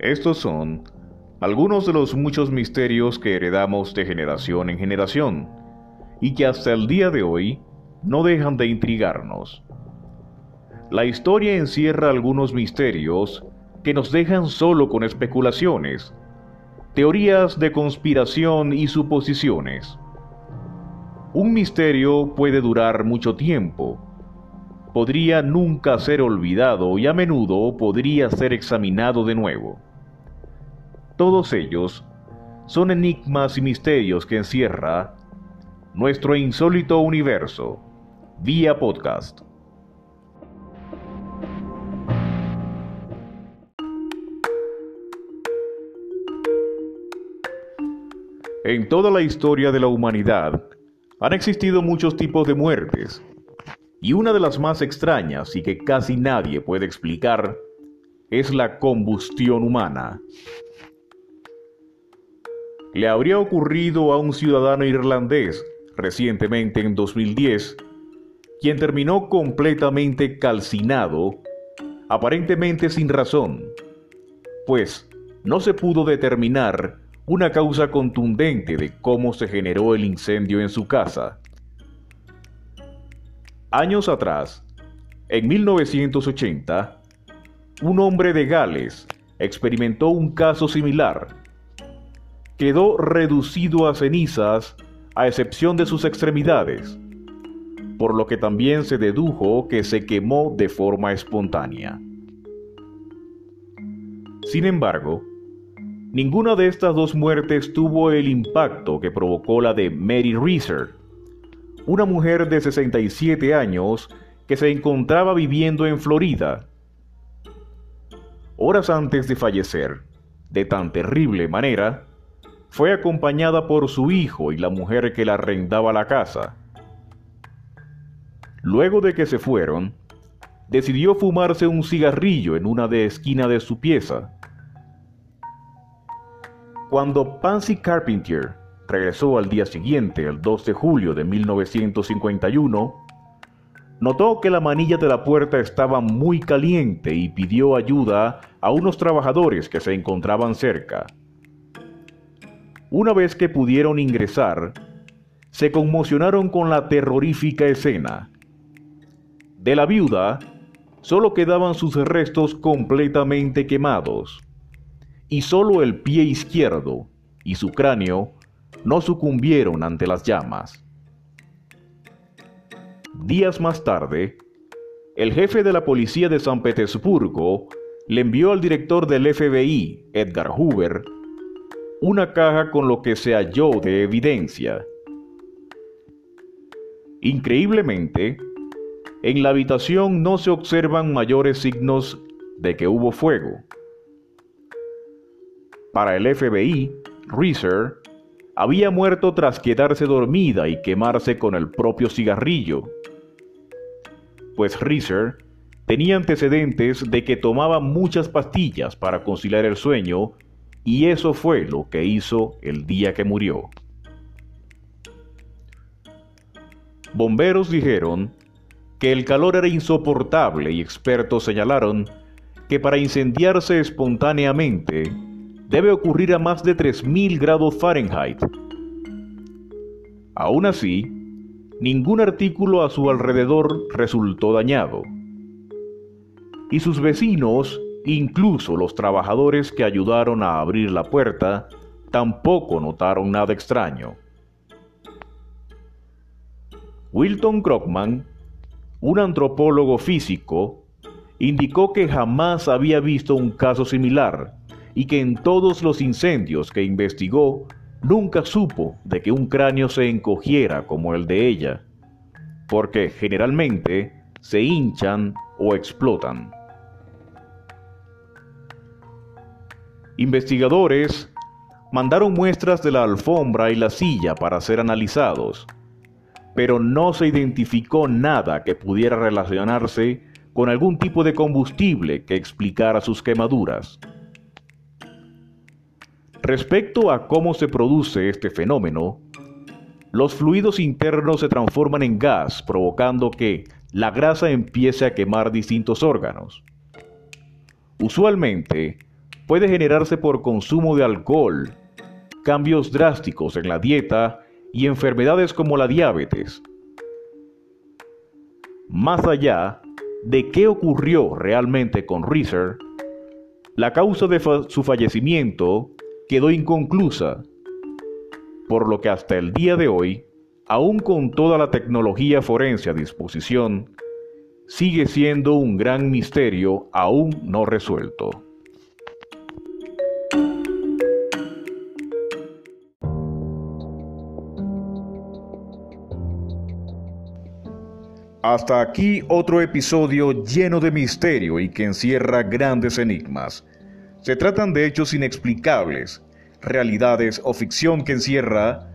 Estos son algunos de los muchos misterios que heredamos de generación en generación y que hasta el día de hoy no dejan de intrigarnos. La historia encierra algunos misterios que nos dejan solo con especulaciones, teorías de conspiración y suposiciones. Un misterio puede durar mucho tiempo, podría nunca ser olvidado y a menudo podría ser examinado de nuevo. Todos ellos son enigmas y misterios que encierra nuestro insólito universo vía podcast. En toda la historia de la humanidad han existido muchos tipos de muertes, y una de las más extrañas y que casi nadie puede explicar es la combustión humana. Le habría ocurrido a un ciudadano irlandés recientemente en 2010, quien terminó completamente calcinado, aparentemente sin razón, pues no se pudo determinar una causa contundente de cómo se generó el incendio en su casa. Años atrás, en 1980, un hombre de Gales experimentó un caso similar. Quedó reducido a cenizas a excepción de sus extremidades, por lo que también se dedujo que se quemó de forma espontánea. Sin embargo, ninguna de estas dos muertes tuvo el impacto que provocó la de Mary Reeser, una mujer de 67 años que se encontraba viviendo en Florida. Horas antes de fallecer, de tan terrible manera, fue acompañada por su hijo y la mujer que la arrendaba la casa. Luego de que se fueron, decidió fumarse un cigarrillo en una de esquina de su pieza. Cuando Pansy Carpentier regresó al día siguiente, el 2 de julio de 1951, notó que la manilla de la puerta estaba muy caliente y pidió ayuda a unos trabajadores que se encontraban cerca. Una vez que pudieron ingresar, se conmocionaron con la terrorífica escena. De la viuda, solo quedaban sus restos completamente quemados, y solo el pie izquierdo y su cráneo no sucumbieron ante las llamas. Días más tarde, el jefe de la policía de San Petersburgo le envió al director del FBI, Edgar Hoover, una caja con lo que se halló de evidencia. Increíblemente, en la habitación no se observan mayores signos de que hubo fuego. Para el FBI, Reeser había muerto tras quedarse dormida y quemarse con el propio cigarrillo. Pues Reeser tenía antecedentes de que tomaba muchas pastillas para conciliar el sueño y eso fue lo que hizo el día que murió. Bomberos dijeron que el calor era insoportable y expertos señalaron que para incendiarse espontáneamente debe ocurrir a más de 3.000 grados Fahrenheit. Aún así, ningún artículo a su alrededor resultó dañado. Y sus vecinos, incluso los trabajadores que ayudaron a abrir la puerta, tampoco notaron nada extraño. Wilton Krockman, un antropólogo físico, indicó que jamás había visto un caso similar y que en todos los incendios que investigó nunca supo de que un cráneo se encogiera como el de ella, porque generalmente se hinchan o explotan. Investigadores mandaron muestras de la alfombra y la silla para ser analizados, pero no se identificó nada que pudiera relacionarse con algún tipo de combustible que explicara sus quemaduras. Respecto a cómo se produce este fenómeno, los fluidos internos se transforman en gas, provocando que la grasa empiece a quemar distintos órganos. Usualmente, puede generarse por consumo de alcohol, cambios drásticos en la dieta y enfermedades como la diabetes. Más allá de qué ocurrió realmente con Reeser, la causa de su fallecimiento quedó inconclusa, por lo que hasta el día de hoy, aún con toda la tecnología forense a disposición, sigue siendo un gran misterio aún no resuelto. Hasta aquí otro episodio lleno de misterio y que encierra grandes enigmas. Se tratan de hechos inexplicables, realidades o ficción que encierra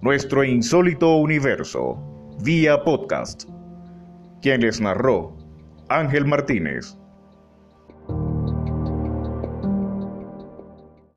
nuestro insólito universo, vía podcast. Quien les narró, Ángel Martínez.